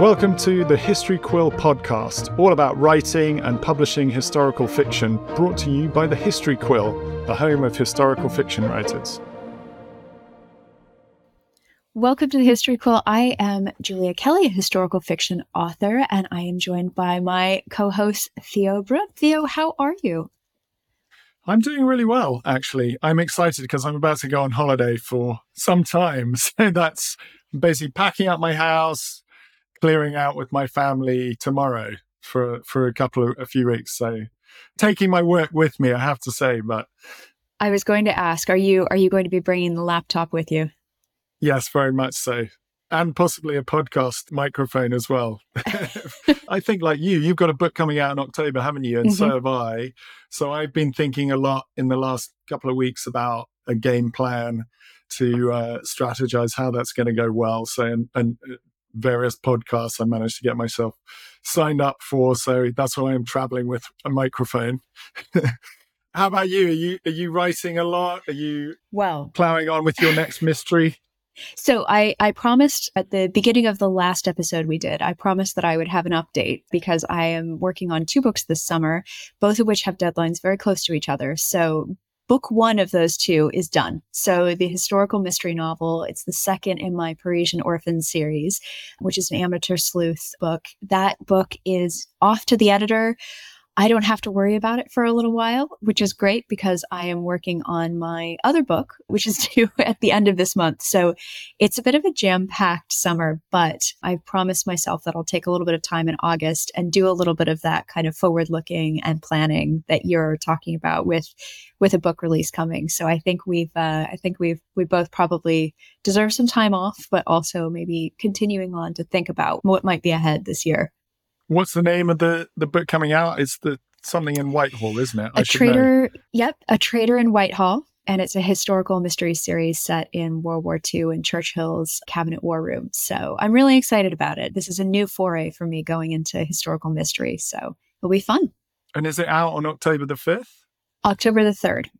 Welcome to the History Quill podcast, all about writing and publishing historical fiction, brought to you by the History Quill, the home of historical fiction writers. Welcome to the History Quill. I am Julia Kelly, a historical fiction author, and I am joined by my co host, Theo Brook. Theo, how are you? I'm doing really well, actually. I'm excited because I'm about to go on holiday for some time. So that's basically packing up my house, clearing out with my family tomorrow for for a couple of a few weeks. So taking my work with me, I have to say. But I was going to ask, are you are you going to be bringing the laptop with you? Yes, very much so. And possibly a podcast microphone as well. I think, like you, you've got a book coming out in October, haven't you? And mm-hmm. so have I. So I've been thinking a lot in the last couple of weeks about a game plan to uh, strategize how that's going to go well. So, and, and various podcasts I managed to get myself signed up for. So that's why I'm traveling with a microphone. How about you? Are you are you writing a lot? Are you well plowing on with your next mystery? So I, I promised at the beginning of the last episode we did, I promised that I would have an update because I am working on two books this summer, both of which have deadlines very close to each other. So book one of those two is done. So the historical mystery novel, it's the second in my Parisian Orphan series, which is an amateur sleuth book. That book is off to the editor. I don't have to worry about it for a little while, which is great because I am working on my other book, which is due at the end of this month. So it's a bit of a jam packed summer, but I've promised myself that I'll take a little bit of time in August and do a little bit of that kind of forward looking and planning that you're talking about with with a book release coming. So I think we've uh, I think we've we both probably deserve some time off, but also maybe continuing on to think about what might be ahead this year. What's the name of the the book coming out? It's the something in Whitehall, isn't it? I a traitor. Know. Yep, a traitor in Whitehall, and it's a historical mystery series set in World War II in Churchill's Cabinet War Room. So I'm really excited about it. This is a new foray for me going into historical mystery, so it'll be fun. And is it out on October the fifth? October the third.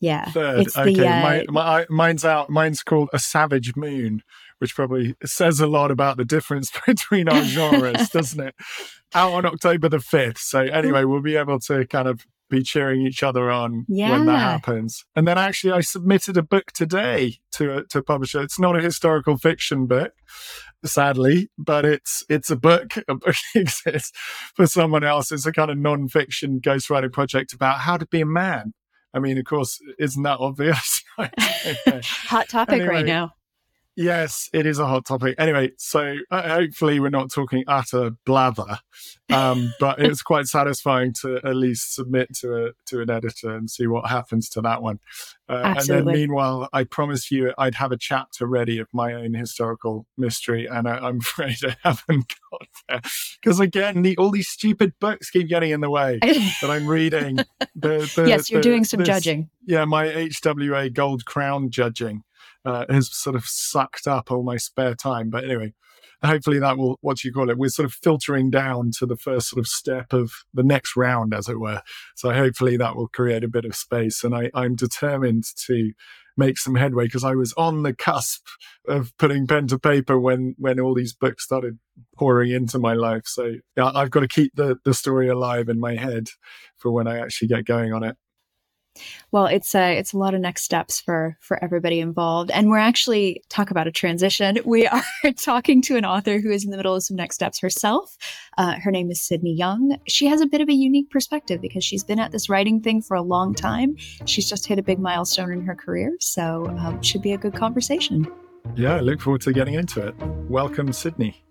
Yeah. Third. It's okay. The, uh, my, my, mine's out. Mine's called A Savage Moon, which probably says a lot about the difference between our genres, doesn't it? Out on October the 5th. So, anyway, we'll be able to kind of be cheering each other on yeah. when that happens. And then actually, I submitted a book today to a, to a publisher. It's not a historical fiction book, sadly, but it's it's a book. A book exists for someone else. It's a kind of non-fiction ghostwriting project about how to be a man. I mean, of course, isn't that obvious? Hot topic anyway, right now. Yes, it is a hot topic. Anyway, so uh, hopefully we're not talking utter blather, um, but it's quite satisfying to at least submit to a to an editor and see what happens to that one. Uh, and then meanwhile, I promised you I'd have a chapter ready of my own historical mystery, and I, am afraid I haven't got there because again, the, all these stupid books keep getting in the way that I'm reading. The, the, yes, you're doing some this, judging. Yeah, my HWA Gold Crown judging uh, has sort of sucked up all my spare time. But anyway, hopefully that will, what do you call it, we're sort of filtering down to the first sort of step of the next round, as it were. So hopefully that will create a bit of space. And I, I'm determined to make some headway because I was on the cusp of putting pen to paper when when all these books started pouring into my life. So yeah, I've got to keep the the story alive in my head for when I actually get going on it. Well, it's a it's a lot of next steps for for everybody involved, and we're actually talk about a transition. We are talking to an author who is in the middle of some next steps herself. Uh, her name is Sydney Young. She has a bit of a unique perspective because she's been at this writing thing for a long time. She's just hit a big milestone in her career, so um, should be a good conversation. Yeah, I look forward to getting into it. Welcome, Sydney.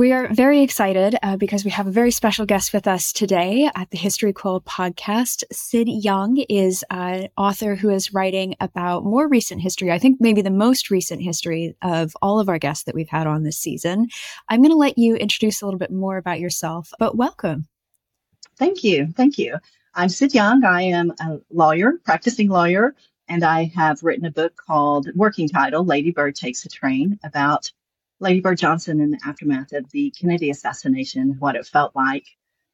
We are very excited uh, because we have a very special guest with us today at the History Quill podcast. Syd Young is an author who is writing about more recent history. I think maybe the most recent history of all of our guests that we've had on this season. I'm going to let you introduce a little bit more about yourself, but welcome. Thank you. Thank you. I'm Syd Young. I am a lawyer, practicing lawyer, and I have written a book called Working Title Lady Bird Takes a Train about Lady Bird Johnson in the aftermath of the Kennedy assassination, what it felt like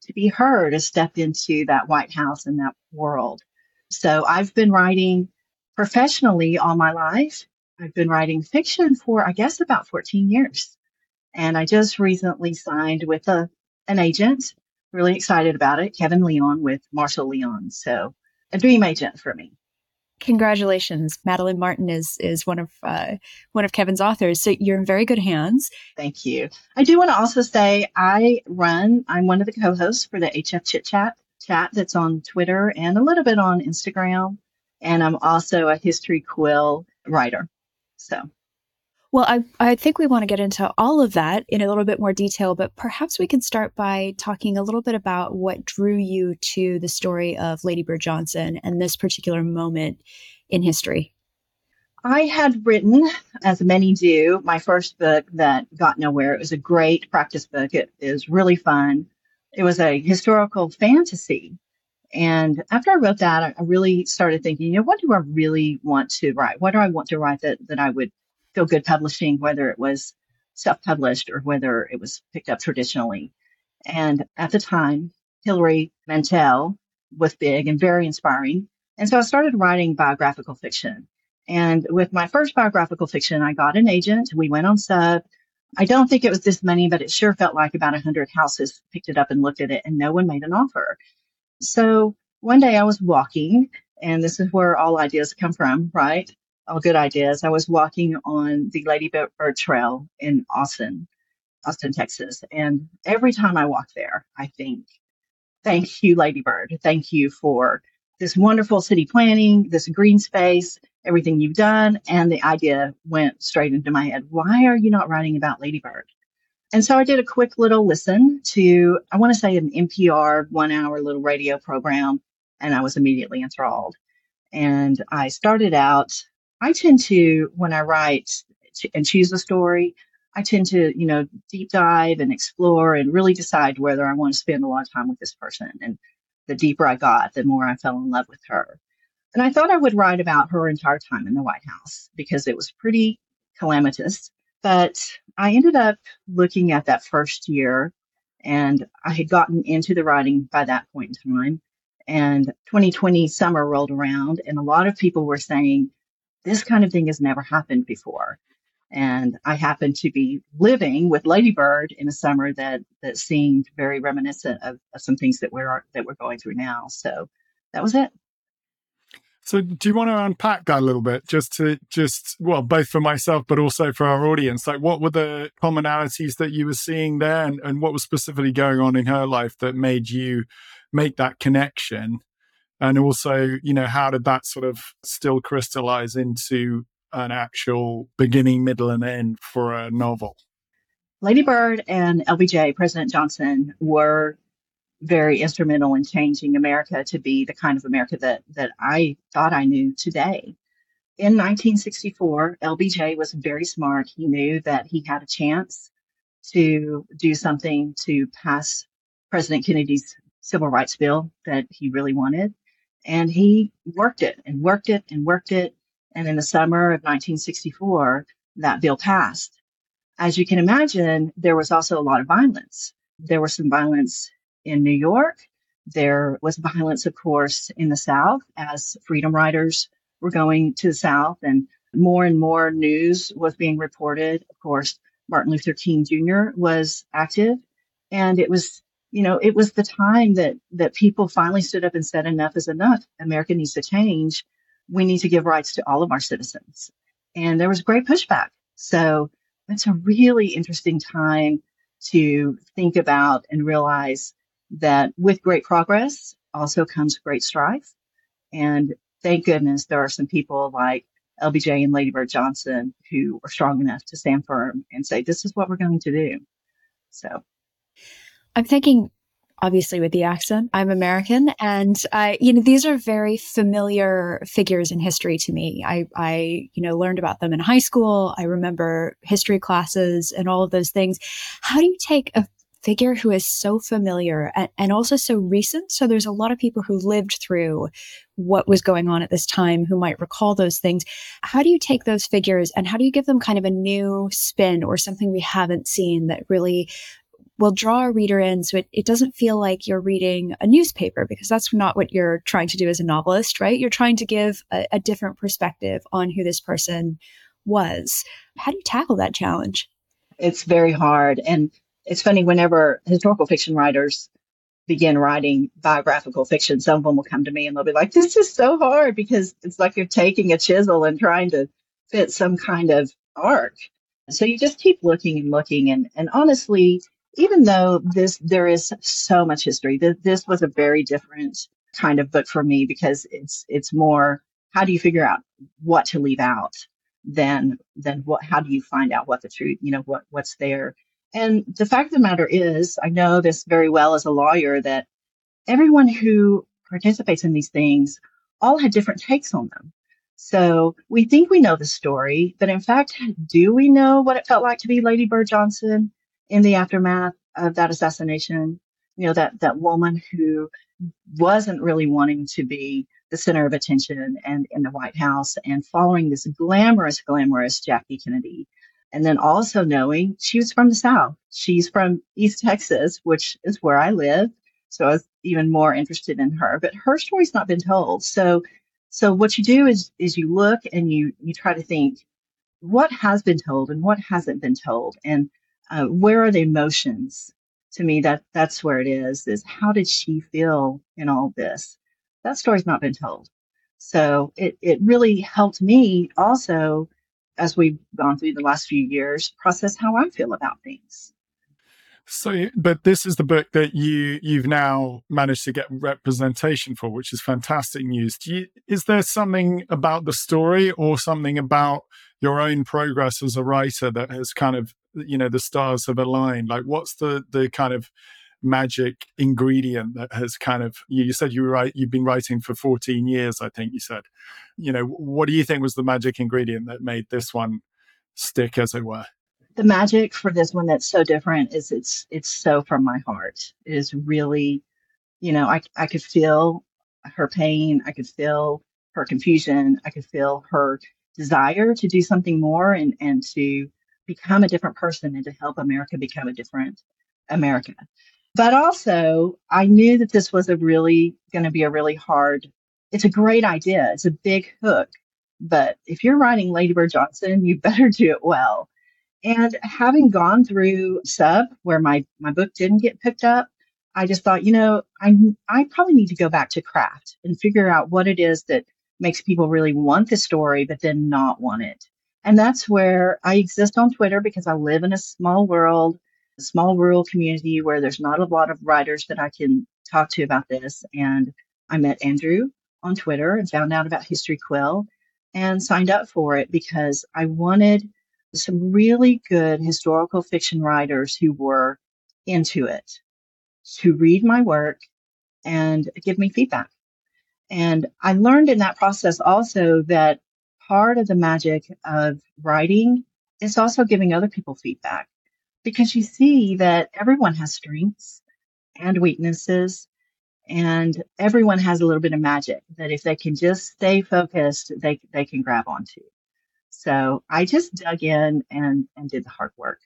to be her to step into that White House and that world. So I've been writing professionally all my life, I've been writing fiction for, I guess, about 14 years. And I just recently signed with a, an agent, really excited about it, Kevan Lyon with Marsal Lyon. So a dream agent for me. Congratulations, Madeline Martin is is one of uh, one of Kevan's authors. So you're in very good hands. Thank you. I do want to also say I run. I'm one of the co-hosts for the HF Chit Chat chat that's on Twitter and a little bit on Instagram, and I'm also a history quill writer. So well, I, I think we want to get into all of that in a little bit more detail, but perhaps we can start by talking a little bit about what drew you to the story of Lady Bird Johnson and this particular moment in history. I had written, as many do, my first book that got nowhere. It was a great practice book. It is really fun. It was a historical fantasy. And after I wrote that, I really started thinking, you know, what do I really want to write? What do I want to write that, that I would Feel Good Publishing, whether it was self published or whether it was picked up traditionally. And at the time, Hilary Mantel was big and very inspiring. And so I started writing biographical fiction. And with my first biographical fiction, I got an agent. We went on sub. I don't think it was this many, but it sure felt like about a hundred houses picked it up and looked at it and no one made an offer. So one day I was walking and this is where all ideas come from, right? All good ideas. I was walking on the Lady Bird Trail in Austin, Austin, Texas. And every time I walk there, I think, thank you, Lady Bird. Thank you for this wonderful city planning, this green space, everything you've done. And the idea went straight into my head. Why are you not writing about Lady Bird? And so I did a quick little listen to, I want to say an NPR one hour little radio program, and I was immediately enthralled. And I started out I tend to, when I write and choose a story, I tend to, you know, deep dive and explore and really decide whether I want to spend a lot of time with this person. And the deeper I got, the more I fell in love with her. And I thought I would write about her entire time in the White House because it was pretty calamitous. But I ended up looking at that first year and I had gotten into the writing by that point in time. And 2020 summer rolled around and a lot of people were saying, this kind of thing has never happened before. And I happened to be living with Lady Bird in a summer that that seemed very reminiscent of, of some things that we're that we're going through now. So that was it. So, do you want to unpack that a little bit, just to just well, both for myself, but also for our audience? Like, what were the commonalities that you were seeing there, and, and what was specifically going on in her life that made you make that connection? And also you know how did that sort of still crystallize into an actual beginning middle and end for a novel? Lady bird and lbj president johnson were very instrumental in changing america to be the kind of america that that i thought i knew today. In 1964 lbj was very smart. He knew that he had a chance to do something to pass president kennedy's civil rights bill that he really wanted and he worked it and worked it and worked it. And in the summer of 1964, that bill passed. As you can imagine, there was also a lot of violence. There was some violence in New York. There was violence, of course, in the South as freedom riders were going to the South and more and more news was being reported. Of course, Martin Luther King Jr. was active and it was you know, it was the time that that people finally stood up and said enough is enough. America needs to change. We need to give rights to all of our citizens. And there was great pushback. So it's a really interesting time to think about and realize that with great progress also comes great strife. And thank goodness there are some people like LBJ and Lady Bird Johnson who are strong enough to stand firm and say, this is what we're going to do. So I'm thinking obviously with the accent i'm american and i you know these are very familiar figures in history to me. I i you know learned about them in high school. I remember history classes and all of those things. How do you take a figure who is so familiar and, and also so recent? So there's a lot of people who lived through what was going on at this time who might recall those things. How do you take those figures and how do you give them kind of a new spin or something we haven't seen that really will draw a reader in so it, it doesn't feel like you're reading a newspaper because that's not what you're trying to do as a novelist, right? You're trying to give a, a different perspective on who this person was. How do you tackle that challenge? It's very hard. And it's funny, whenever historical fiction writers begin writing biographical fiction, some of them will come to me and they'll be like, this is so hard because it's like you're taking a chisel and trying to fit some kind of arc. So you just keep looking and looking. And, and honestly, even though this, there is so much history, th- this was a very different kind of book for me because it's, it's more, how do you figure out what to leave out than, than what, how do you find out what the truth, you know, what, what's there and the fact of the matter is, I know this very well as a lawyer that everyone who participates in these things all had different takes on them. So we think we know the story, but in fact, do we know what it felt like to be Lady Bird Johnson in the aftermath of that assassination? You know, that, that woman who wasn't really wanting to be the center of attention and in the White House and following this glamorous, glamorous Jackie Kennedy and then also knowing she was from the South. She's from East Texas, which is where I live. So I was even more interested in her, but her story's not been told. So, so what you do is, is you look and you, you try to think what has been told and what hasn't been told and uh, where are the emotions to me that that's where it is is how did she feel in all this that story's not been told so it, it really helped me also as we've gone through the last few years, process how I feel about things. So, but this is the book that you you've now managed to get representation for, which is fantastic news. You, is there something about the story or something about your own progress as a writer that has kind of you know the stars have aligned? Like, what's the the kind of magic ingredient that has kind of you, said you write you've been writing for 14 years i think you said you know what do you think was the magic ingredient that made this one stick as it were the magic for this one that's so different is it's it's so from my heart it is really you know i i could feel her pain i could feel her confusion i could feel her desire to do something more and and to become a different person and to help america become a different america but also, I knew that this was a really going to be a really hard, it's a great idea. It's a big hook. But if you're writing Lady Bird Johnson, you better do it well. And having gone through sub where my, my book didn't get picked up, I just thought, you know, I, I probably need to go back to craft and figure out what it is that makes people really want the story, but then not want it. And that's where I exist on Twitter because I live in a small world a small rural community where there's not a lot of writers that I can talk to about this. And I met Andrew on Twitter and found out about History Quill and signed up for it because I wanted some really good historical fiction writers who were into it to read my work and give me feedback. And I learned in that process also that part of the magic of writing is also giving other people feedback because you see that everyone has strengths and weaknesses and everyone has a little bit of magic that if they can just stay focused they they can grab onto. So i just dug in and and did the hard work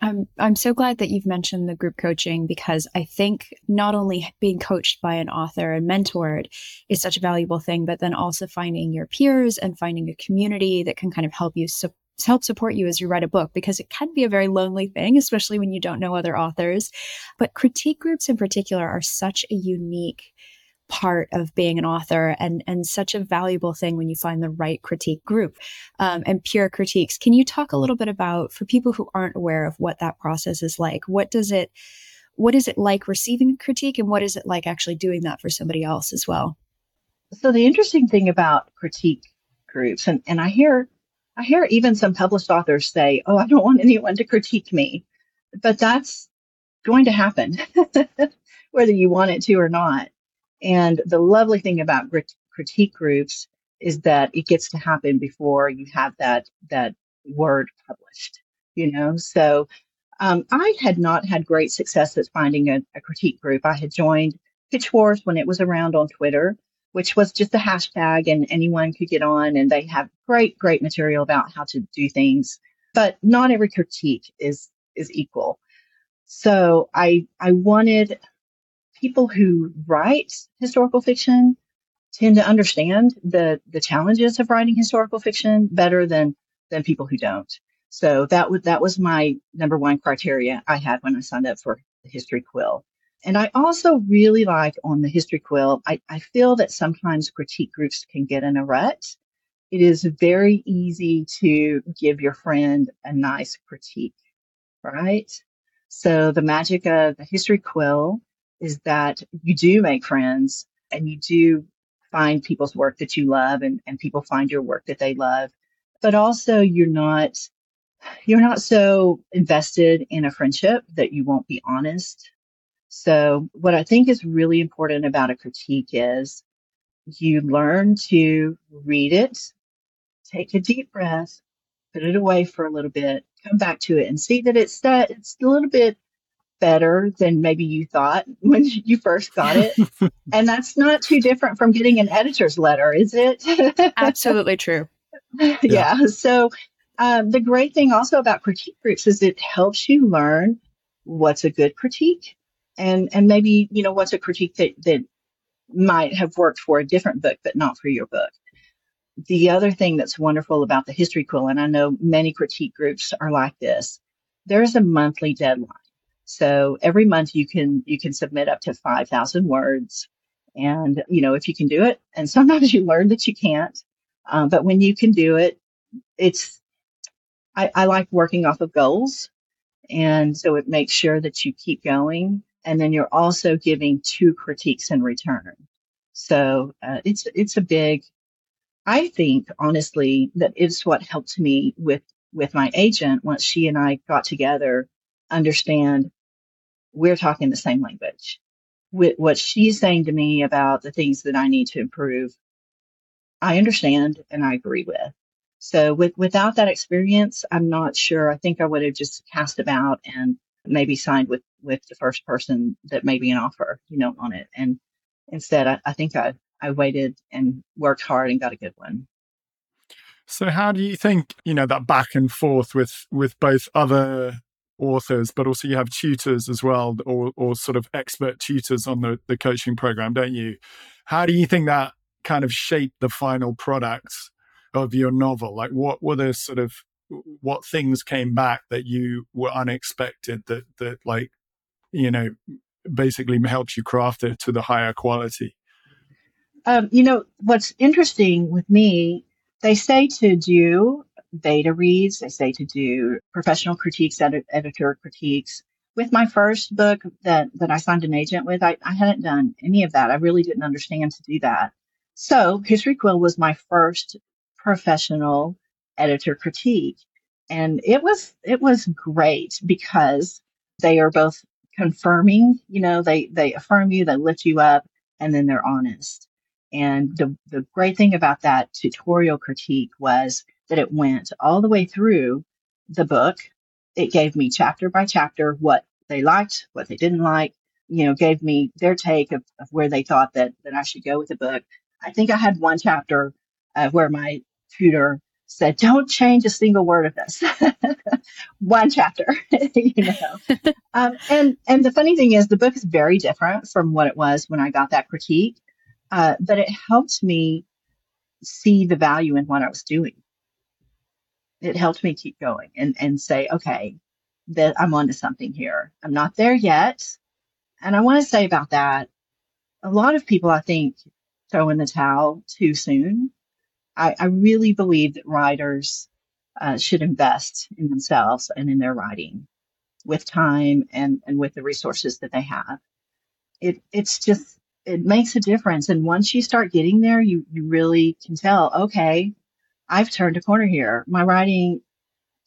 I'm I'm so glad that you've mentioned the group coaching because I think not only being coached by an author and mentored is such a valuable thing, but then also finding your peers and finding a community that can kind of help you su- help support you as you write a book because it can be a very lonely thing, especially when you don't know other authors. But critique groups in particular are such a unique part of being an author and and such a valuable thing when you find the right critique group um, and peer critiques can you talk a little bit about for people who aren't aware of what that process is like what does it what is it like receiving critique and what is it like actually doing that for somebody else as well so the interesting thing about critique groups and, and i hear I hear even some published authors say, Oh, I don't want anyone to critique me. But that's going to happen, whether you want it to or not. And the lovely thing about critique groups is that it gets to happen before you have that, that word published, you know? So, um, I had not had great success at finding a, a critique group. I had joined Pitch Wars when it was around on Twitter which was just a hashtag and anyone could get on and they have great, great material about how to do things. But not every critique is, is equal. So I, I wanted people who write historical fiction tend to understand the, the challenges of writing historical fiction better than, than people who don't. So that was, that was my number one criteria I had when I signed up for the History Quill. And I also really like on the History Quill, I, I feel that sometimes critique groups can get in a rut. It is very easy to give your friend a nice critique, right? So the magic of the History Quill is that you do make friends and you do find people's work that you love and, and people find your work that they love. But also you're not you're not so invested in a friendship that you won't be honest. So what I think is really important about a critique is you learn to read it, take a deep breath, put it away for a little bit, come back to it and see that it's that it's a little bit better than maybe you thought when you first got it. and that's not too different from getting an editor's letter, is it? Absolutely true. Yeah. yeah. So, um, the great thing also about critique groups is it helps you learn what's a good critique and, and maybe, you know, what's a critique that, that might have worked for a different book, but not for your book. The other thing that's wonderful about the History Quill, and I know many critique groups are like this, there's a monthly deadline. So every month you can you can submit up to 5,000 words. And, you know, if you can do it, and sometimes you learn that you can't, um, but when you can do it, it's, I, I like working off of goals. And so it makes sure that you keep going. And then you're also giving two critiques in return. So uh, it's, it's a big, I think honestly that is what helped me with, with my agent once she and I got together, understand we're talking the same language. With what she's saying to me about the things that I need to improve, I understand and I agree with. So with, without that experience, I'm not sure. I think I would have just cast about and maybe signed with, with the first person that made me an offer, you know, on it. And instead, I, I think I, I waited and worked hard and got a good one. So how do you think, you know, that back and forth with, with both other authors, but also you have tutors as well, or, or sort of expert tutors on the, the coaching program, don't you? How do you think that kind of shaped the final product of your novel? Like, what were the sort of what things came back that you were unexpected that that like you know basically helps you craft it to the higher quality? Um, you know what's interesting with me, they say to do beta reads. They say to do professional critiques, edit, editor critiques. With my first book that, that I signed an agent with, I, I hadn't done any of that. I really didn't understand to do that. So History Quill was my first professional editor critique. And it was, it was great because they are both confirming, you know, they, they affirm you, they lift you up, and then they're honest. And the, the great thing about that tutorial critique was that it went all the way through the book. It gave me chapter by chapter what they liked, what they didn't like, you know, gave me their take of, of where they thought that, that I should go with the book. I think I had one chapter uh, where my tutor said, don't change a single word of this. one chapter, you know. um, and, and the funny thing is the book is very different from what it was when I got that critique. Uh, but it helped me see the value in what I was doing it helped me keep going and, and say, okay, that I'm onto something here. I'm not there yet. And I want to say about that, a lot of people, I think, throw in the towel too soon. I, I really believe that writers uh, should invest in themselves and in their writing with time and, and with the resources that they have. It, it's just, it makes a difference. And once you start getting there, you, you really can tell, okay, I've turned a corner here. My writing,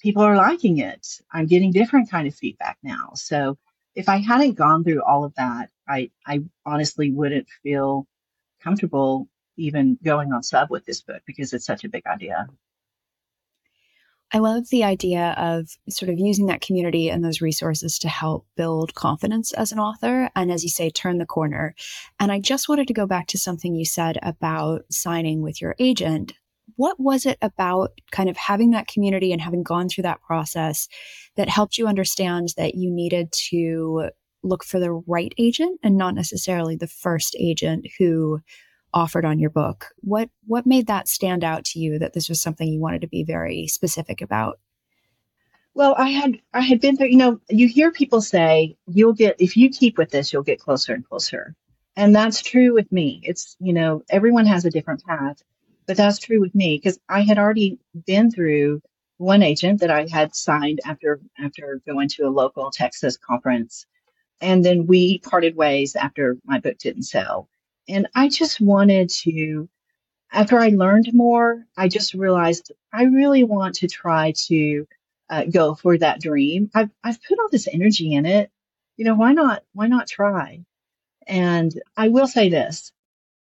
people are liking it. I'm getting different kind of feedback now. So if I hadn't gone through all of that, I, I honestly wouldn't feel comfortable even going on sub with this book because it's such a big idea. I love the idea of sort of using that community and those resources to help build confidence as an author. And as you say, turn the corner. And I just wanted to go back to something you said about signing with your agent what was it about kind of having that community and having gone through that process that helped you understand that you needed to look for the right agent and not necessarily the first agent who offered on your book. What what made that stand out to you that this was something you wanted to be very specific about? Well, I had I had been there, you know, you hear people say you'll get if you keep with this, you'll get closer and closer. And that's true with me. It's, you know, everyone has a different path, but that's true with me because I had already been through one agent that I had signed after after going to a local Texas conference. And then we parted ways after my book didn't sell. And I just wanted to, after I learned more, I just realized I really want to try to uh, go for that dream. I've, I've put all this energy in it. You know, why not, why not try? And I will say this.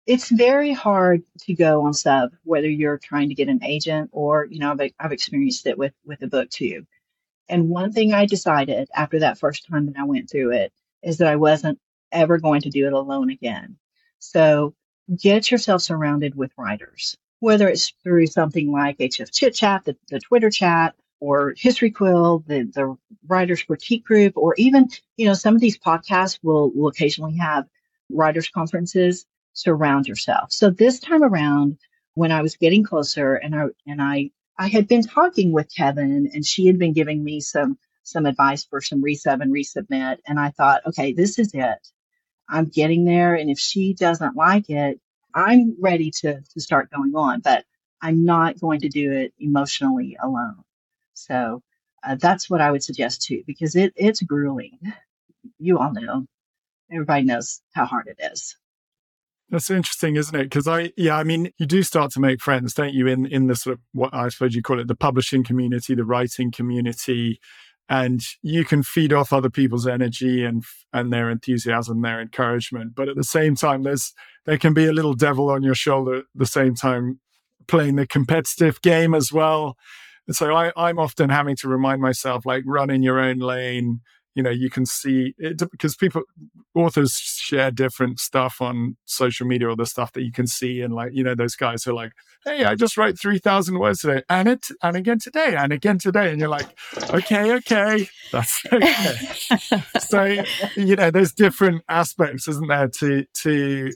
It's very hard to go on sub, whether you're trying to get an agent or, you know, I've, I've experienced it with, with a book too. And one thing I decided after that first time that I went through it is that I wasn't ever going to do it alone again. So get yourself surrounded with writers, whether it's through something like HF Chit Chat, the, the Twitter chat, or History Quill, the, the writers critique group, or even, you know, some of these podcasts will, will occasionally have writers conferences. Surround yourself. So this time around, when I was getting closer and I, and I, I had been talking with Kevan and she had been giving me some, some advice for some resub and resubmit. And I thought, okay, this is it. I'm getting there. And if she doesn't like it, I'm ready to, to start going on, but I'm not going to do it emotionally alone. So uh, that's what I would suggest too, because it, it's grueling. You all know, everybody knows how hard it is. That's interesting, isn't it? Because I, yeah, I mean, you do start to make friends, don't you? In in the sort of what I suppose you call it, the publishing community, the writing community, and you can feed off other people's energy and and their enthusiasm their encouragement but at the same time there's there can be a little devil on your shoulder at the same time playing the competitive game as well and so I, i'm often having to remind myself like run in your own lane you know you can see it because people authors share different stuff on social media or the stuff that you can see and like you know those guys are like hey i just wrote 3000 words today and it and again today and again today and you're like okay okay that's okay. So you know there's different aspects isn't there to to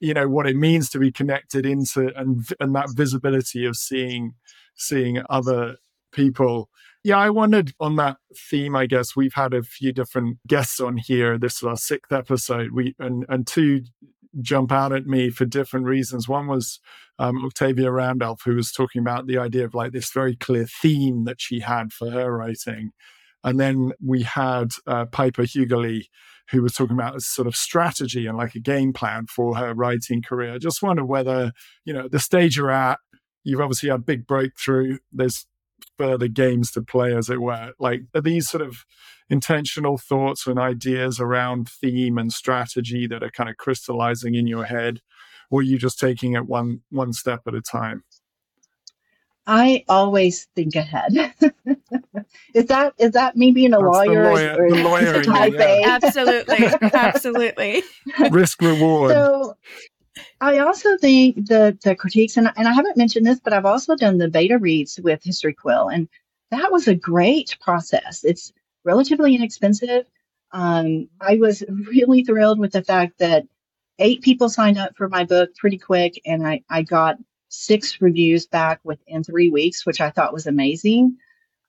you know what it means to be connected into and and that visibility of seeing seeing other people yeah, I wondered on that theme. I guess we've had a few different guests on here. This is our sixth episode. We and and two jump out at me for different reasons. One was um, Octavia Randolph, who was talking about the idea of like this very clear theme that she had for her writing, and then we had uh, Piper Huguley, who was talking about a sort of strategy and like a game plan for her writing career. I just wonder whether you know the stage you're at. You've obviously had big breakthrough. There's further games to play, as it were. Like, are these sort of intentional thoughts and ideas around theme and strategy that are kind of crystallizing in your head, or are you just taking it one one step at a time? I always think ahead. is that is that me being a That's lawyer? The lawyer, or, the lawyer yeah. Absolutely, absolutely. Risk reward. So I also think the the critiques, and, and I haven't mentioned this, but I've also done the beta reads with History Quill, and that was a great process. It's relatively inexpensive. Um, I was really thrilled with the fact that eight people signed up for my book pretty quick, and I, I got six reviews back within three weeks, which I thought was amazing.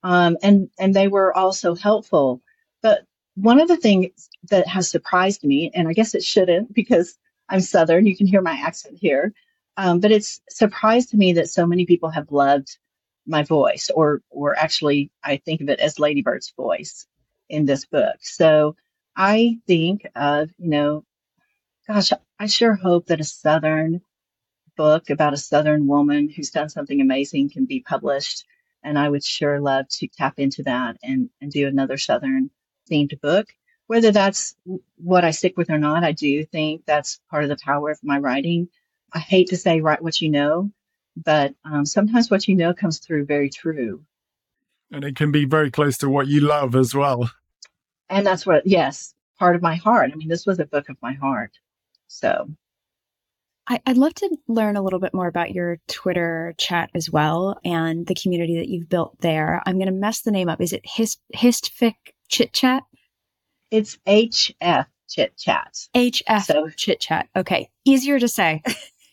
Um, and and they were also helpful. But one of the things that has surprised me, and I guess it shouldn't because I'm Southern. You can hear my accent here. Um, but it's surprised to me that so many people have loved my voice, or or actually, I think of it as Lady Bird's voice in this book. So I think of you know, gosh, I sure hope that a Southern book about a Southern woman who's done something amazing can be published. And I would sure love to tap into that and, and do another Southern themed book whether that's what I stick with or not, I do think that's part of the power of my writing. I hate to say write what you know, but um, sometimes what you know comes through very true. And it can be very close to what you love as well. And that's what, yes, part of my heart. I mean, this was a book of my heart. So. I, would love to learn a little bit more about your Twitter chat as well and the community that you've built there. I'm going to mess the name up. Is it Hist Histfic Chit Chat? It's HF Chit Chat. HF so, Chit Chat. Okay, easier to say.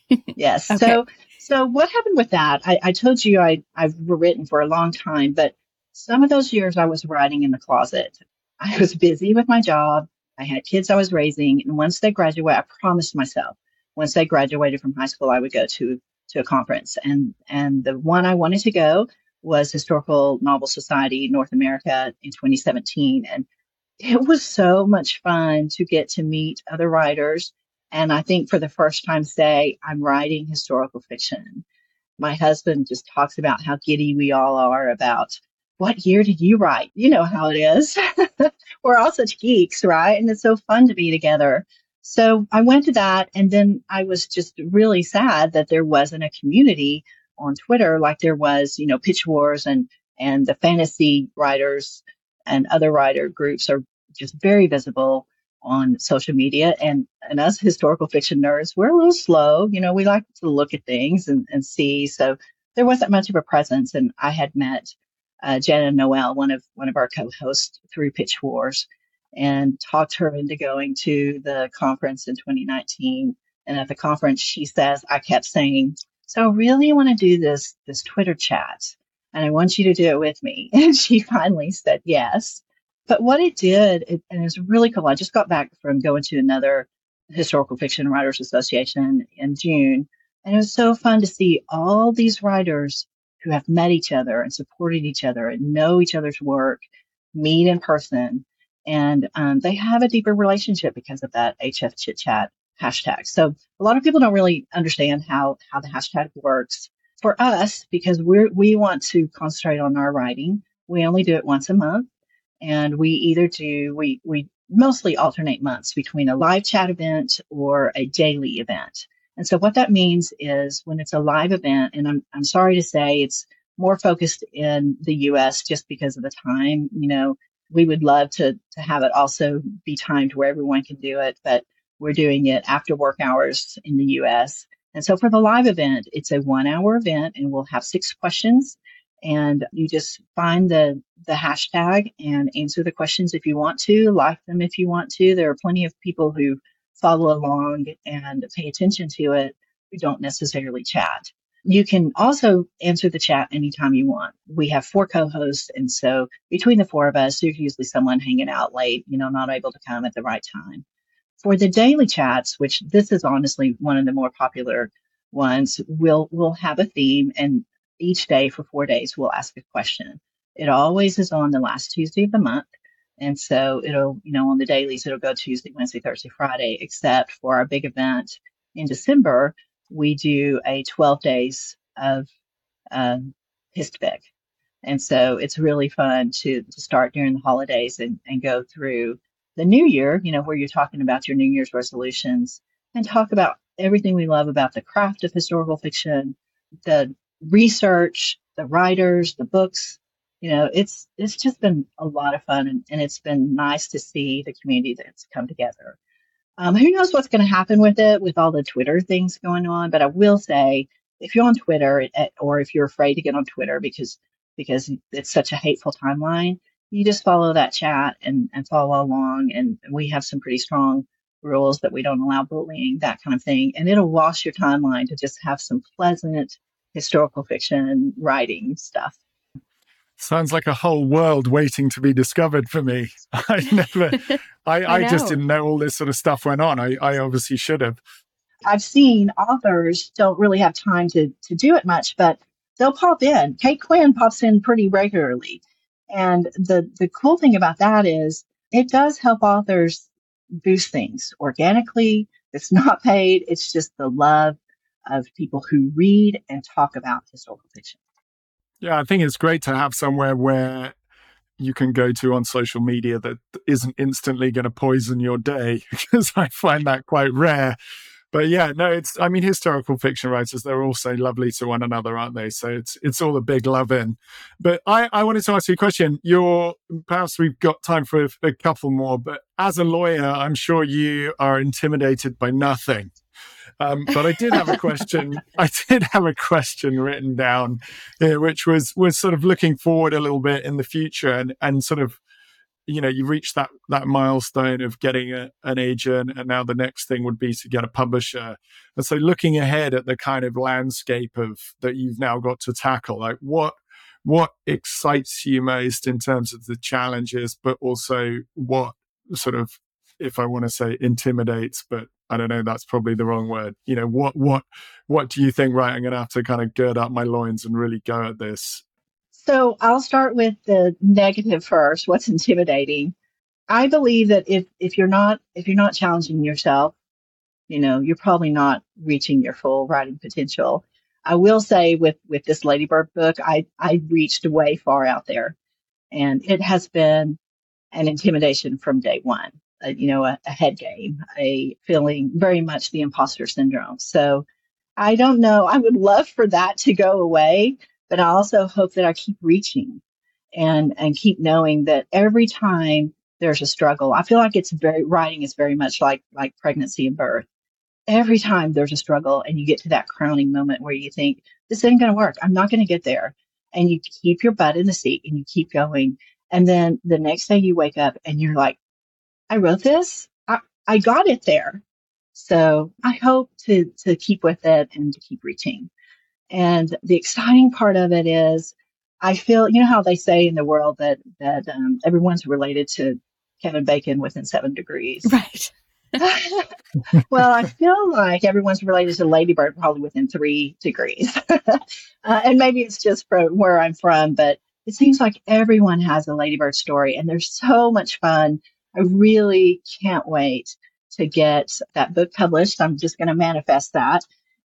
yes. Okay. So, so what happened with that? I, I told you I I've written for a long time, but some of those years I was writing in the closet. I was busy with my job. I had kids I was raising, and once they graduate, I promised myself once they graduated from high school, I would go to to a conference, and and the one I wanted to go was Historical Novel Society North America in 2017, and it was so much fun to get to meet other writers, and I think for the first time say I'm writing historical fiction. My husband just talks about how giddy we all are about what year did you write? You know how it is. We're all such geeks, right? And it's so fun to be together. So I went to that and then I was just really sad that there wasn't a community on Twitter like there was, you know, Pitch Wars and and the fantasy writers and other writer groups are just very visible on social media. And and us historical fiction nerds we're a little slow you know we like to look at things and, and see. So there wasn't much of a presence and i had met uh, jenna noel one of one of our co-hosts through pitch wars and talked her into going to the conference in 2019. And at the conference, she says, I kept saying, so I really want to do this, this Twitter chat and I want you to do it with me. And she finally said yes. But what it did, it, and it was really cool. I just got back from going to another historical fiction writers association in June. And it was so fun to see all these writers who have met each other and supported each other and know each other's work meet in person and um, they have a deeper relationship because of that HF chit chat hashtag. So a lot of people don't really understand how how the hashtag works. For us, because we we want to concentrate on our writing, we only do it once a month, and we either do we we mostly alternate months between a live chat event or a daily event. And so what that means is when it's a live event, and I'm I'm sorry to say it's more focused in the US just because of the time, you know, we would love to to have it also be timed where everyone can do it, but we're doing it after work hours in the US. And so for the live event, it's a one hour event and we'll have six questions and you just find the the hashtag and answer the questions if you want to, like them if you want to. There are plenty of people who follow along and pay attention to it who don't necessarily chat. You can also answer the chat anytime you want. We have four co-hosts, and so between the four of us, there's usually someone hanging out late, you know, not able to come at the right time. For the daily chats, which this is honestly one of the more popular ones, we'll we'll have a theme, and each day for four days we'll ask a question. It always is on the last Tuesday of the month. And so it'll, you know, on the dailies, it'll go Tuesday, Wednesday, Thursday, Friday, except for our big event in December, we do a 12 days of um, HistFic. And so it's really fun to, to start during the holidays and, and go through the new year, you know, where you're talking about your New Year's resolutions and talk about everything we love about the craft of historical fiction, the research, the writers, the books. You know, it's it's just been a lot of fun and, and it's been nice to see the community that's come together. Um, who knows what's going to happen with it with all the Twitter things going on? But I will say, if you're on Twitter or if you're afraid to get on Twitter because because it's such a hateful timeline, you just follow that chat and, and follow along. And we have some pretty strong rules that we don't allow bullying, that kind of thing. And it'll wash your timeline to just have some pleasant historical fiction writing stuff. Sounds like a whole world waiting to be discovered for me. I never, I, I, I just didn't know all this sort of stuff went on. I, I obviously should have. I've seen authors don't really have time to, to do it much, but they'll pop in. Kate Quinn pops in pretty regularly. And the, the cool thing about that is it does help authors boost things organically. It's not paid. It's just the love of people who read and talk about historical fiction. Yeah, I think it's great to have somewhere where you can go to on social media that isn't instantly going to poison your day because I find that quite rare. But yeah, no, it's I mean historical fiction writers they're all so lovely to one another, aren't they? So it's it's all a big love in. But I I wanted to ask you a question. You're perhaps we've got time for a, a couple more, but as a lawyer, I'm sure you are intimidated by nothing. Um, but I did have a question. I did have a question written down, here, which was was sort of looking forward a little bit in the future and and sort of you know you reached that that milestone of getting a, an agent and now the next thing would be to get a publisher. And so looking ahead at the kind of landscape of that you've now got to tackle like what what excites you most in terms of the challenges but also what sort of if i want to say intimidates but i don't know that's probably the wrong word. You know what what what do you think right i'm going to have to kind of gird up my loins and really go at this so I'll start with the negative first. What's intimidating? I believe that if if you're not if you're not challenging yourself, you know, you're probably not reaching your full writing potential. I will say with with this Lady Bird book, I I reached way far out there, and it has been an intimidation from day one. Uh, you know, a, a head game, a feeling very much the imposter syndrome. So I don't know. I would love for that to go away but I also hope that I keep reaching and and keep knowing that every time there's a struggle, I feel like it's very writing is very much like like pregnancy and birth. Every time there's a struggle and you get to that crowning moment where you think this ain't going to work, I'm not going to get there, and you keep your butt in the seat and you keep going, and then the next day you wake up and you're like, I wrote this, I I got it there. So I hope to to keep with it and to keep reaching. And the exciting part of it is, I feel, you know how they say in the world that that um, everyone's related to Kevin Bacon within seven degrees, right? well, I feel like everyone's related to Lady Bird probably within three degrees, uh, and maybe it's just from where I'm from, but it seems like everyone has a Lady Bird story, and they're so much fun. I really can't wait to get that book published. I'm just going to manifest that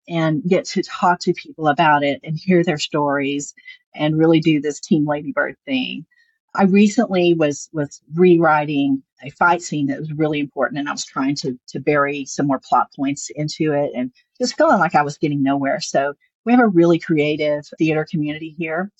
and get to talk to people about it and hear their stories and really do this Team Lady Bird thing. I recently was was rewriting a fight scene that was really important and I was trying to to bury some more plot points into it and just feeling like I was getting nowhere. So we have a really creative theater community here.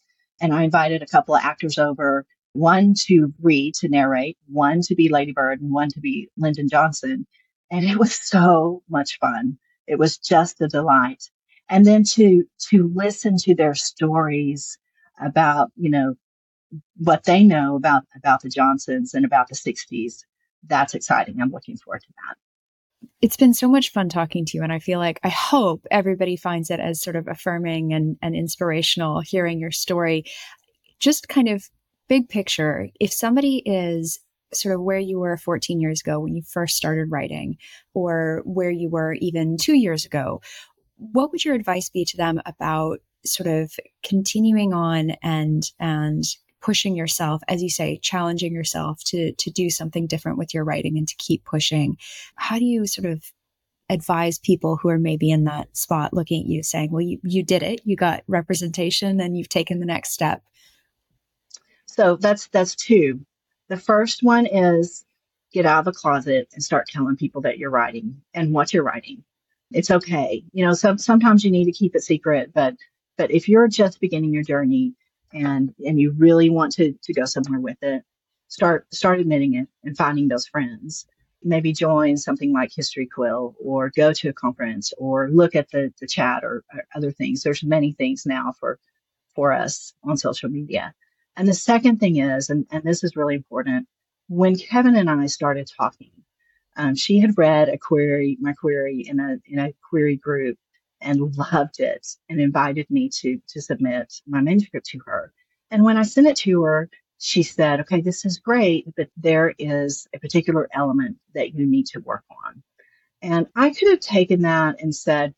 And I invited a couple of actors over, one to read, to narrate, one to be Lady Bird, and one to be Lyndon Johnson. And it was so much fun. It was just a delight. And then to, to listen to their stories about, you know, what they know about, about the Johnsons and about the 60s. That's exciting. I'm looking forward to that. It's been so much fun talking to you. And I feel like I hope everybody finds it as sort of affirming and, and inspirational hearing your story. Just kind of big picture, if somebody is sort of where you were 14 years ago when you first started writing, or where you were even two years ago, what would your advice be to them about sort of continuing on and and pushing yourself as you say challenging yourself to to do something different with your writing and to keep pushing? How do you sort of advise people who are maybe in that spot looking at you saying well you, you did it. You got representation and you've taken the next step so that's that's two the first one is get out of the closet and start telling people that you're writing and what you're writing. It's okay. You know, some, sometimes you need to keep it secret, but but if you're just beginning your journey and and you really want to to go somewhere with it, start start admitting it and finding those friends. Maybe join something like History Quill or go to a conference or look at the, the chat or, or other things. There's many things now for for us on social media. And the second thing is, and, and this is really important, when Kevan and I started talking, um, she had read a query, my query in a in a query group, and loved it, and invited me to to submit my manuscript to her. And when I sent it to her, she said, "Okay, this is great, but there is a particular element that you need to work on." And I could have taken that and said,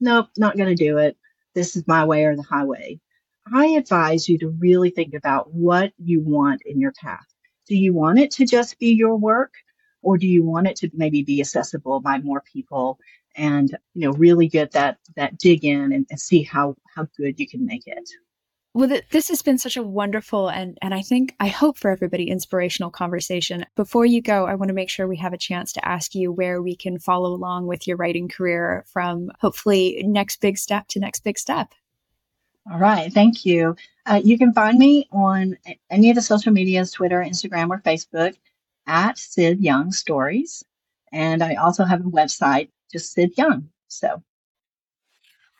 "Nope, not going to do it. This is my way or the highway." I advise you to really think about what you want in your path. Do you want it to just be your work or do you want it to maybe be accessible by more people and you know really get that that dig in and, and see how how good you can make it well, th- this has been such a wonderful and and I think I hope for everybody inspirational conversation. Before you go, I want to make sure we have a chance to ask you where we can follow along with your writing career from hopefully next big step to next big step. All right, thank you. Uh, you can find me on any of the social medias Twitter, Instagram, or Facebook at Syd Young Stories. And I also have a website, just Syd Young. So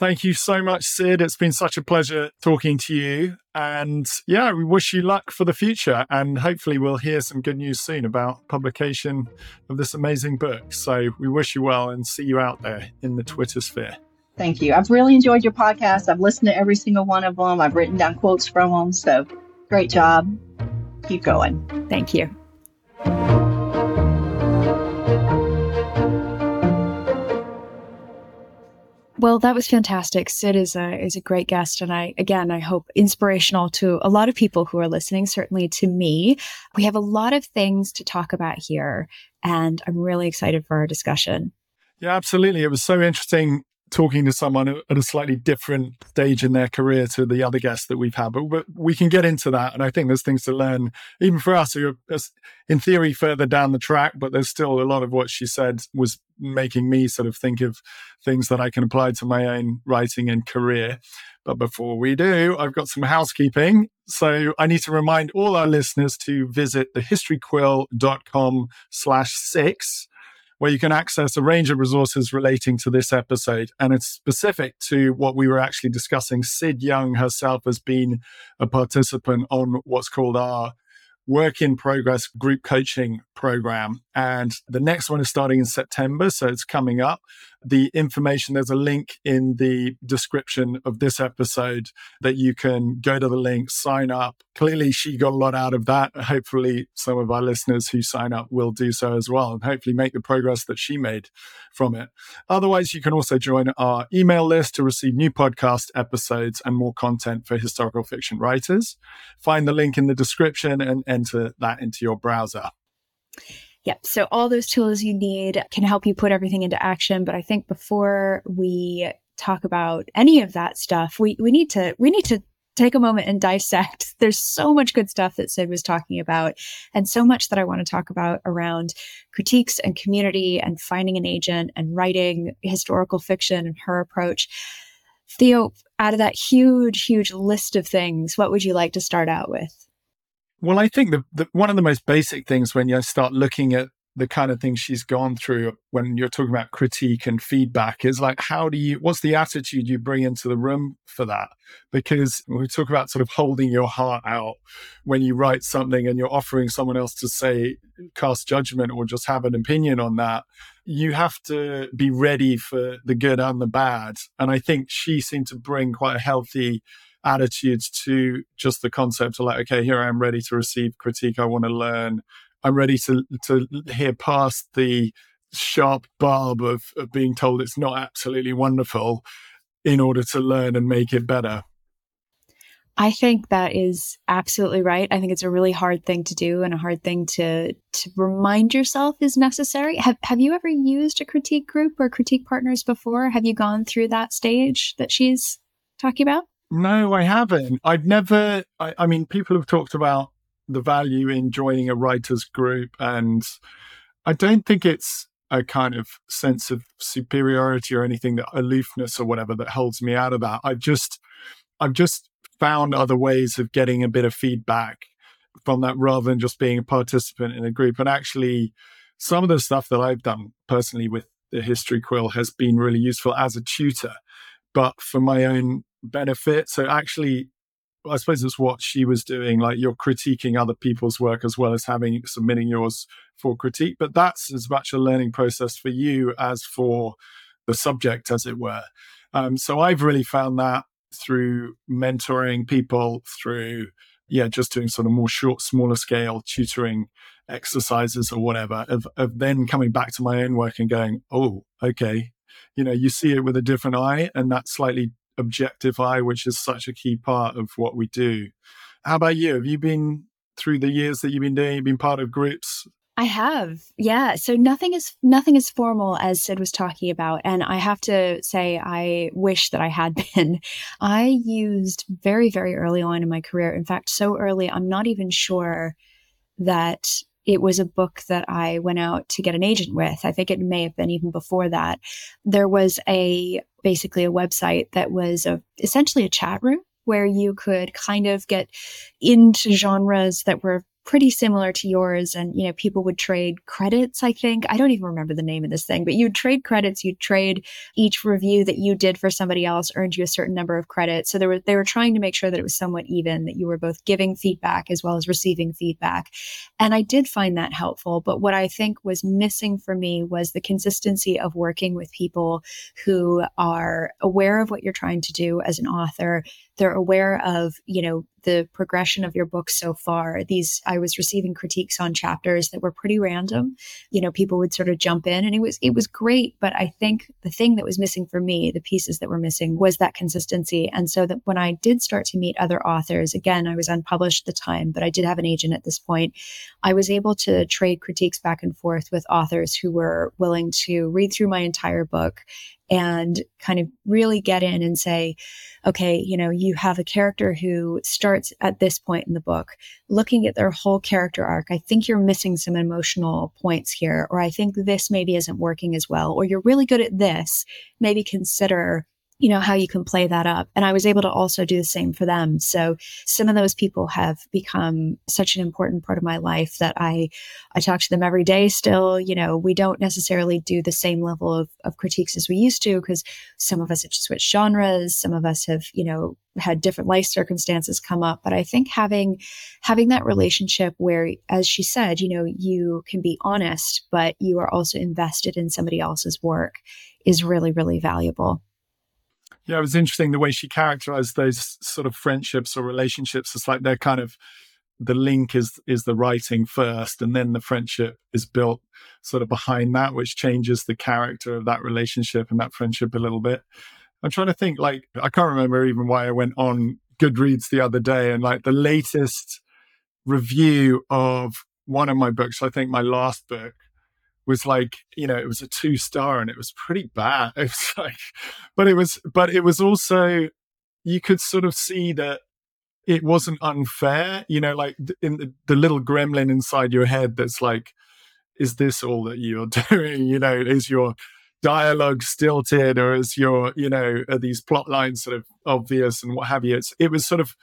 Thank you so much, Syd. It's been such a pleasure talking to you. And yeah, we wish you luck for the future. And hopefully, we'll hear some good news soon about publication of this amazing book. So we wish you well and see you out there in the Twitter sphere. Thank you. I've really enjoyed your podcast. I've listened to every single one of them, I've written down quotes from them. So great job. Keep going. Thank you. Well, that was fantastic. Syd is a is a great guest, and I again I hope inspirational to a lot of people who are listening. Certainly to me, we have a lot of things to talk about here, and I'm really excited for our discussion. Yeah, absolutely. It was so interesting talking to someone at a slightly different stage in their career to the other guests that we've had. But, but we can get into that. And I think there's things to learn, even for us who are, in theory, further down the track. But there's still a lot of what she said was making me sort of think of things that I can apply to my own writing and career. But before we do, I've got some housekeeping. So I need to remind all our listeners to visit thehistoryquill.com slash six where you can access a range of resources relating to this episode. And it's specific to what we were actually discussing. Syd Young herself has been a participant on what's called our work in progress group coaching program. And the next one is starting in September. So it's coming up the information. There's a link in the description of this episode that you can go to the link, sign up. Clearly, she got a lot out of that. Hopefully, some of our listeners who sign up will do so as well and hopefully make the progress that she made from it. Otherwise, you can also join our email list to receive new podcast episodes and more content for historical fiction writers. Find the link in the description and enter that into your browser. Yep. So all those tools you need can help you put everything into action. But I think before we talk about any of that stuff, we, we need to we need to take a moment and dissect. There's so much good stuff that Syd was talking about, and so much that I want to talk about around critiques and community and finding an agent and writing historical fiction and her approach. Theo, out of that huge, huge list of things, what would you like to start out with? Well, I think the, the, one of the most basic things when you start looking at the kind of things she's gone through when you're talking about critique and feedback is like how do you what's the attitude you bring into the room for that? Because we talk about sort of holding your heart out when you write something and you're offering someone else to say cast judgment or just have an opinion on that you have to be ready for the good and the bad. And i think she seemed to bring quite a healthy attitudes to just the concept of like, okay, here I am ready to receive critique. I want to learn. I'm ready to to hear past the sharp barb of, of being told it's not absolutely wonderful in order to learn and make it better. I think that is absolutely right. I think it's a really hard thing to do and a hard thing to to remind yourself is necessary. Have have you ever used a critique group or critique partners before? Have you gone through that stage that she's talking about? No, I haven't. I've never, I, I, mean, people have talked about the value in joining a writer's group, and I don't think it's a kind of sense of superiority or anything that aloofness or whatever that holds me out of that. I've just, I've just found other ways of getting a bit of feedback from that rather than just being a participant in a group. And actually, some of the stuff that I've done personally with the History Quill has been really useful as a tutor. But for my own benefit. So actually, I suppose it's what she was doing. Like you're critiquing other people's work as well as having submitting yours for critique. But that's as much a learning process for you as for the subject, as it were. Um, so I've really found that through mentoring people, through yeah, just doing sort of more short, smaller scale tutoring exercises or whatever, of, of then coming back to my own work and going, oh, okay, you know, you see it with a different eye, and that slightly objective eye, which is such a key part of what we do. How about you? Have you been through the years that you've been doing, you've been part of groups? I have. Yeah. So nothing is nothing is formal as Syd was talking about. And I have to say I wish that I had been. I used very, very early on in my career. In fact, so early I'm not even sure that it was a book that I went out to get an agent with. I think it may have been even before that. There was a basically a website that was a, essentially a chat room where you could kind of get into genres that were pretty similar to yours. And, you know, people would trade credits, I think. I don't even remember the name of this thing, but you'd trade credits, you'd trade each review that you did for somebody else earned you a certain number of credits. So they were, they were trying to make sure that it was somewhat even, that you were both giving feedback as well as receiving feedback. And I did find that helpful. But what I think was missing for me was the consistency of working with people who are aware of what you're trying to do as an author. They're aware of, you know, the progression of your book so far. These, I was receiving critiques on chapters that were pretty random. You know, people would sort of jump in and it was, it was great. But I think the thing that was missing for me, the pieces that were missing was that consistency. And so that when I did start to meet other authors, again, I was unpublished at the time, but I did have an agent at this point. I was able to trade critiques back and forth with authors who were willing to read through my entire book and kind of really get in and say, okay, you know, you have a character who starts at this point in the book, looking at their whole character arc. I think you're missing some emotional points here, or I think this maybe isn't working as well, or you're really good at this. Maybe consider you know, how you can play that up. And I was able to also do the same for them. So some of those people have become such an important part of my life that I, I talk to them every day still. You know, we don't necessarily do the same level of, of critiques as we used to because some of us have switched genres. Some of us have, you know, had different life circumstances come up. But I think having, having that relationship where, as she said, you know, you can be honest, but you are also invested in somebody else's work is really, really valuable. Yeah, it was interesting the way she characterized those sort of friendships or relationships. It's like they're kind of the link is is the writing first, and then the friendship is built sort of behind that, which changes the character of that relationship and that friendship a little bit. I'm trying to think like I can't remember even why I went on Goodreads the other day and like the latest review of one of my books, I think my last book, was like you know it was a two star and it was pretty bad. It was like but it was but it was also you could sort of see that it wasn't unfair you know like in the, the little gremlin inside your head that's like is this all that you're doing? You know is your dialogue stilted or is your you know are these plot lines sort of obvious and what have you? It's it was sort of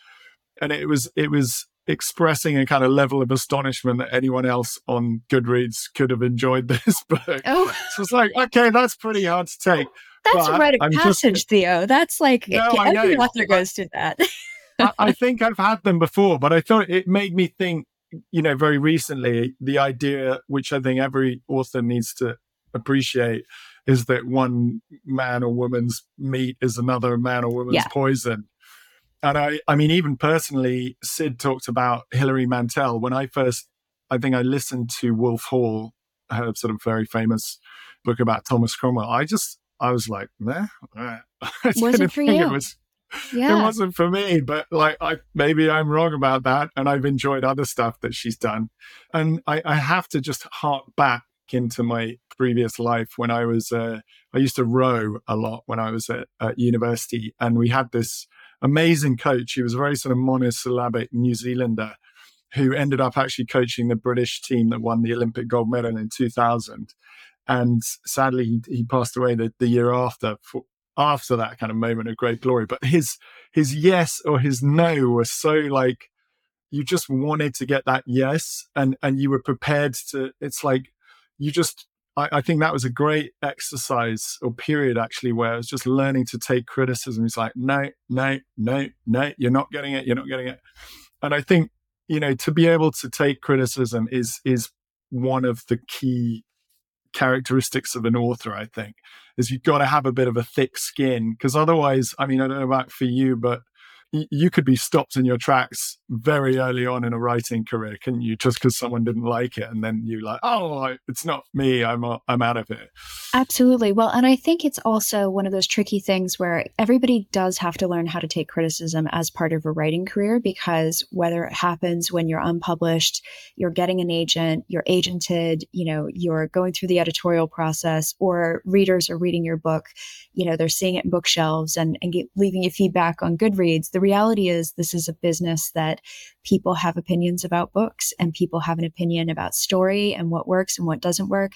and it was it was expressing a kind of level of astonishment that anyone else on Goodreads could have enjoyed this book. Oh. So it's like, okay, that's pretty hard to take. That's a rite of passage, just, Theo. That's like no, every author goes to that. I, I think I've had them before, but I thought it made me think, you know, very recently, the idea, which I think every author needs to appreciate, is that one man or woman's meat is another man or woman's yeah. poison and I, I mean, even personally, Syd talked about Hilary Mantel. When I first, I think I listened to Wolf Hall, her sort of very famous book about Thomas Cromwell. I just, I was like, nah, I wasn't for you. It was, yeah. it wasn't for me. But like, I maybe I'm wrong about that, and I've enjoyed other stuff that she's done. And I, I have to just hark back into my previous life when I was, uh, I used to row a lot when I was at, at university, and we had this amazing coach. He was a very sort of monosyllabic New Zealander who ended up actually coaching the British team that won the Olympic gold medal in 2000. And sadly, he, he passed away the, the year after for, after that kind of moment of great glory. But his his yes or his no was so like you just wanted to get that yes, and and you were prepared to. It's like you just I, I, think that was a great exercise or period actually where I was just learning to take criticism. It's like, no, no, no, no, you're not getting it, you're not getting it. And I think, you know, to be able to take criticism is is one of the key characteristics of an author, I think, is you've got to have a bit of a thick skin. Because otherwise, I mean, I don't know about for you, but you could be stopped in your tracks very early on in a writing career, couldn't you? Just because someone didn't like it, and then you like, oh, it's not me. I'm I'm out of it. Absolutely. Well, and I think it's also one of those tricky things where everybody does have to learn how to take criticism as part of a writing career because whether it happens when you're unpublished, you're getting an agent, you're agented, you know, you're going through the editorial process, or readers are reading your book, you know, they're seeing it in bookshelves and and get, leaving you feedback on Goodreads the reality is this is a business that people have opinions about books and people have an opinion about story and what works and what doesn't work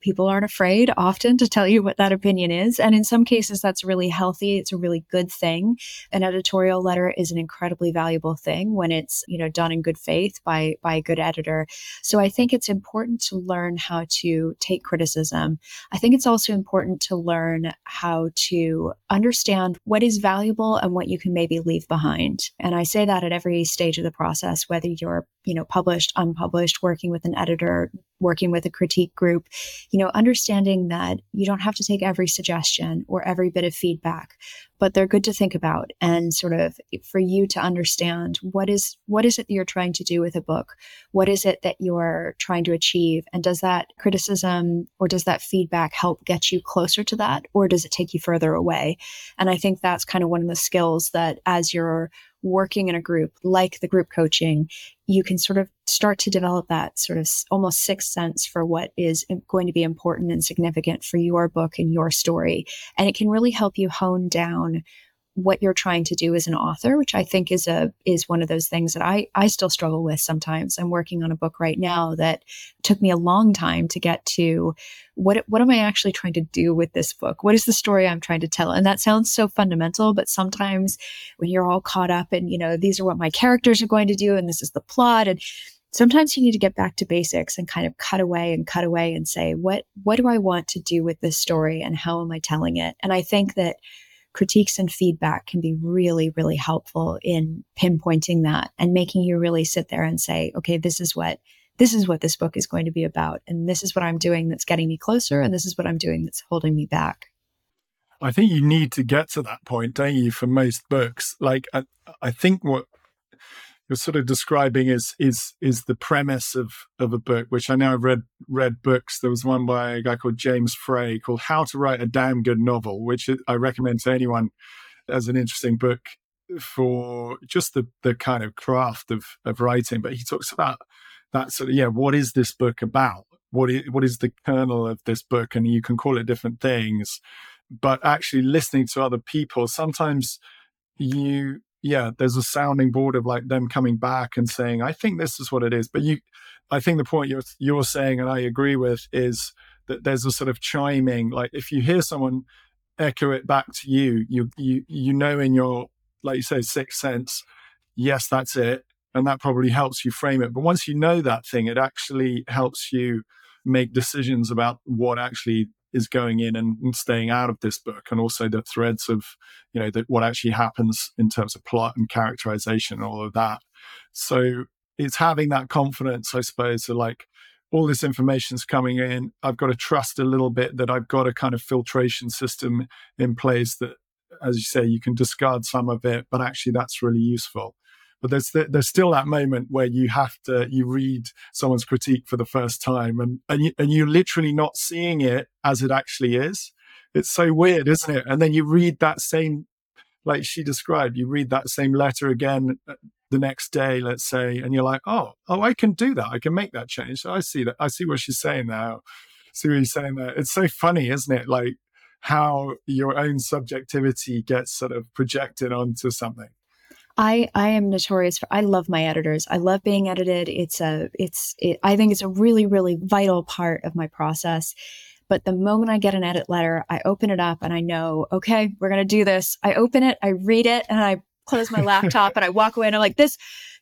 people aren't afraid often to tell you what that opinion is. And in some cases, that's really healthy. It's a really good thing. An editorial letter is an incredibly valuable thing when it's, you know, done in good faith by, by a good editor. So I think it's important to learn how to take criticism. I think it's also important to learn how to understand what is valuable and what you can maybe leave behind. And I say that at every stage of the process, whether you're, you know, published, unpublished, working with an editor, working with a critique group, you know, understanding that you don't have to take every suggestion or every bit of feedback, but they're good to think about and sort of for you to understand what is what is it that you're trying to do with a book? What is it that you're trying to achieve? And does that criticism or does that feedback help get you closer to that or does it take you further away? And I think that's kind of one of the skills that as you're working in a group like the group coaching, you can sort of start to develop that sort of almost sixth sense for what is going to be important and significant for your book and your story. And it can really help you hone down what you're trying to do as an author, which I think is a is one of those things that I I still struggle with sometimes. I'm working on a book right now that took me a long time to get to what what am I actually trying to do with this book? What is the story I'm trying to tell? And that sounds so fundamental, but sometimes when you're all caught up and you know these are what my characters are going to do and this is the plot and sometimes you need to get back to basics and kind of cut away and cut away and say what what do I want to do with this story and how am I telling it? And I think that critiques and feedback can be really, really helpful in pinpointing that and making you really sit there and say, okay, this is what this is what this book is going to be about. And this is what I'm doing that's getting me closer. And this is what I'm doing that's holding me back. I think you need to get to that point, don't you, for most books? Like, I, I think what you're sort of describing is is is the premise of of a book, which I know I've read read books. There was one by a guy called James Frey called How to Write a Damn Good Novel, which I recommend to anyone as an interesting book for just the the kind of craft of of writing. But he talks about that sort of yeah, what is this book about? What is what is the kernel of this book? And you can call it different things, but actually listening to other people, sometimes you yeah, there's a sounding board of like them coming back and saying, I think this is what it is. But you, I think the point you're, you're saying, and I agree with, is that there's a sort of chiming, like if you hear someone echo it back to you, you, you, you know, in your, like you say, sixth sense, yes, that's it. And that probably helps you frame it. But once you know that thing, it actually helps you make decisions about what actually is going in and, staying out of this book and also the threads of you know that what actually happens in terms of plot and characterization and all of that. So it's having that confidence i suppose to like all this information's coming in. I've got to trust a little bit that i've got a kind of filtration system in place that as you say you can discard some of it but actually that's really useful but there's there's still that moment where you have to you read someone's critique for the first time and and, you, and you're literally not seeing it as it actually is. It's so weird isn't it? And then you read that same like she described you read that same letter again uh, the next day let's say and you're like oh oh i can do that. I can make that change. I see that i see what she's saying now. See what he's saying there. It's so funny isn't it? Like how your own subjectivity gets sort of projected onto something I I am notorious for I love my editors. I love being edited. It's a it's it, I think it's a really really vital part of my process. But the moment I get an edit letter, I open it up and I know, okay, we're going to do this. I open it, I read it, and I close my laptop and I walk away and I'm like, this,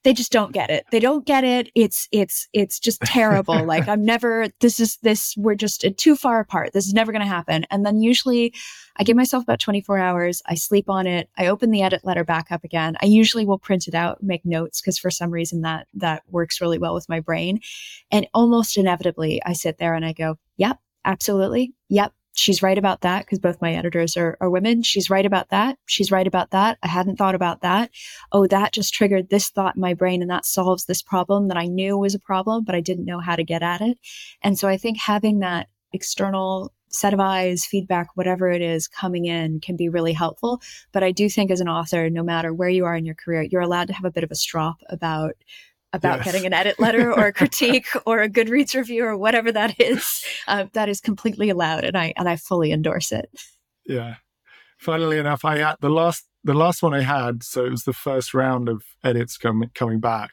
they just don't get it. They don't get it. It's, it's, it's just terrible. like I'm never, this is this, we're just too far apart. This is never going to happen. And then usually I give myself about 24 hours. I sleep on it. I open the edit letter back up again. I usually will print it out, make notes because for some reason that, that works really well with my brain. And almost inevitably I sit there and I go, yep, absolutely. Yep she's right about that because both my editors are, are women. She's right about that. She's right about that. I hadn't thought about that. Oh, that just triggered this thought in my brain and that solves this problem that I knew was a problem, but I didn't know how to get at it. And so I think having that external set of eyes, feedback, whatever it is coming in can be really helpful. But I do think as an author, no matter where you are in your career, you're allowed to have a bit of a strop about about yes. getting an edit letter or a critique or a Goodreads review or whatever that is. Uh, that is completely allowed, and I and I fully endorse it. Yeah. Funnily enough, I had the last the last one I had, so it was the first round of edits coming coming back.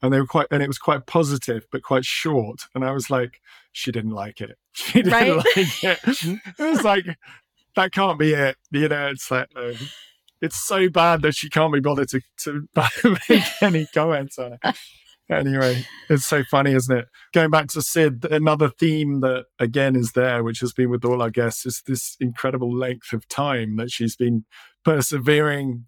and they were quite, and it was quite positive, but quite short. And I was like, she didn't like it. She didn't right? like it. it was like, that can't be it. You know, it's like, uh, it's so bad that she can't be bothered to, to make any comments on it. Anyway, it's so funny, isn't it? Going back to Syd, another theme that again is there, which has been with all our guests, is this incredible length of time that she's been persevering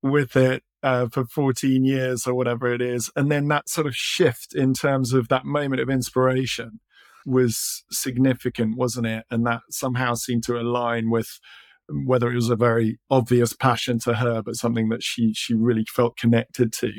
with it uh, for 14 years or whatever it is. And then that sort of shift in terms of that moment of inspiration was significant, wasn't it? And that somehow seemed to align with whether it was a very obvious passion to her, but something that she she really felt connected to.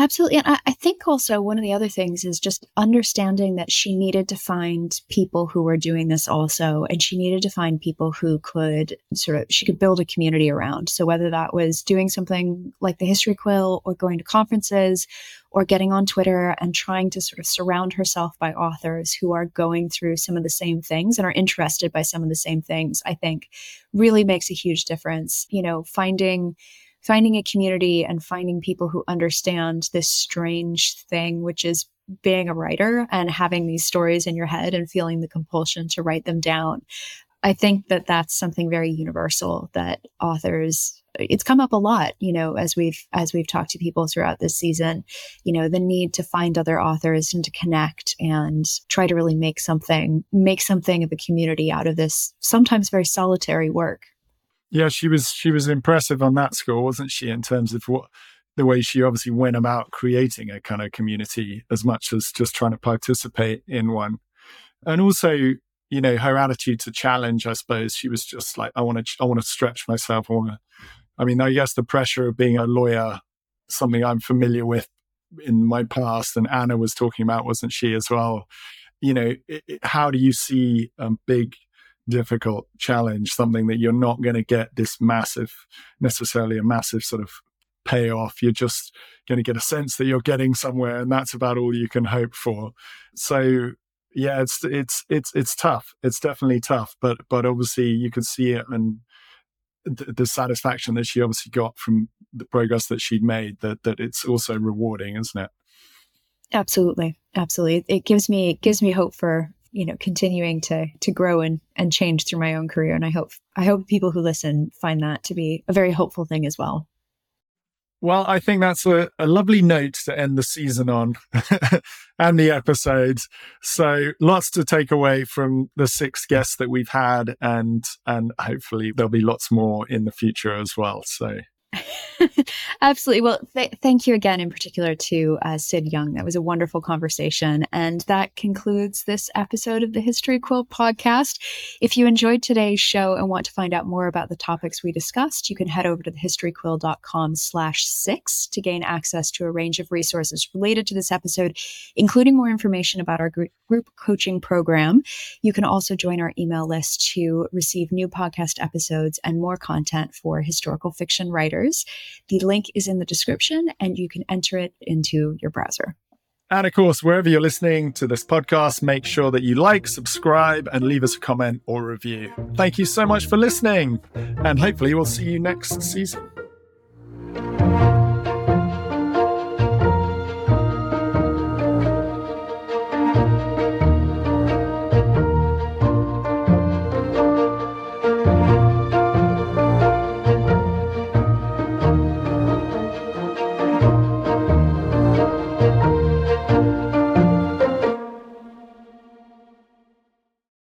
Absolutely. And I, I, think also one of the other things is just understanding that she needed to find people who were doing this also. And she needed to find people who could sort of, she could build a community around. So whether that was doing something like the History Quill or going to conferences or getting on Twitter and trying to sort of surround herself by authors who are going through some of the same things and are interested by some of the same things, I think really makes a huge difference. You know, finding, finding a community and finding people who understand this strange thing, which is being a writer and having these stories in your head and feeling the compulsion to write them down. I think that that's something very universal that authors it's come up a lot, you know, as we've as we've talked to people throughout this season, you know, the need to find other authors and to connect and try to really make something make something of a community out of this sometimes very solitary work. Yeah, she was she was impressive on that score, wasn't she? In terms of what the way she obviously went about creating a kind of community as much as just trying to participate in one, and also you know her attitude to challenge. I suppose she was just like, I want to I want to stretch myself. I want to. I mean, I guess the pressure of being a lawyer, something I'm familiar with in my past, and Anna was talking about, wasn't she as well? You know, it, it, how do you see a big difficult challenge, something that you're not going to get this massive, necessarily a massive sort of payoff. You're just going to get a sense that you're getting somewhere, and that's about all you can hope for. So yeah, it's it's it's it's tough. It's definitely tough, but but obviously you can see it and the, the satisfaction that she obviously got from the progress that she'd made. That that it's also rewarding, isn't it? Absolutely, absolutely. It gives me it gives me hope for you know continuing to to grow and and change through my own career. And i hope i hope people who listen find that to be a very hopeful thing as well. Well i think that's a, a lovely note to end the season on and the episodes. So lots to take away from the six guests that we've had and and hopefully there'll be lots more in the future as well. So Absolutely. Well, th- thank you again, in particular, to uh, Syd Young. That was a wonderful conversation. And that concludes this episode of the History Quill podcast. If you enjoyed today's show and want to find out more about the topics we discussed, you can head over to thehistoryquill.com slash six to gain access to a range of resources related to this episode, including more information about our group coaching program. You can also join our email list to receive new podcast episodes and more content for historical fiction writers the link is in the description and you can enter it into your browser. And of course, wherever you're listening to this podcast, make sure that you like, subscribe, and leave us a comment or review. Thank you so much for listening, and hopefully, we'll see you next season.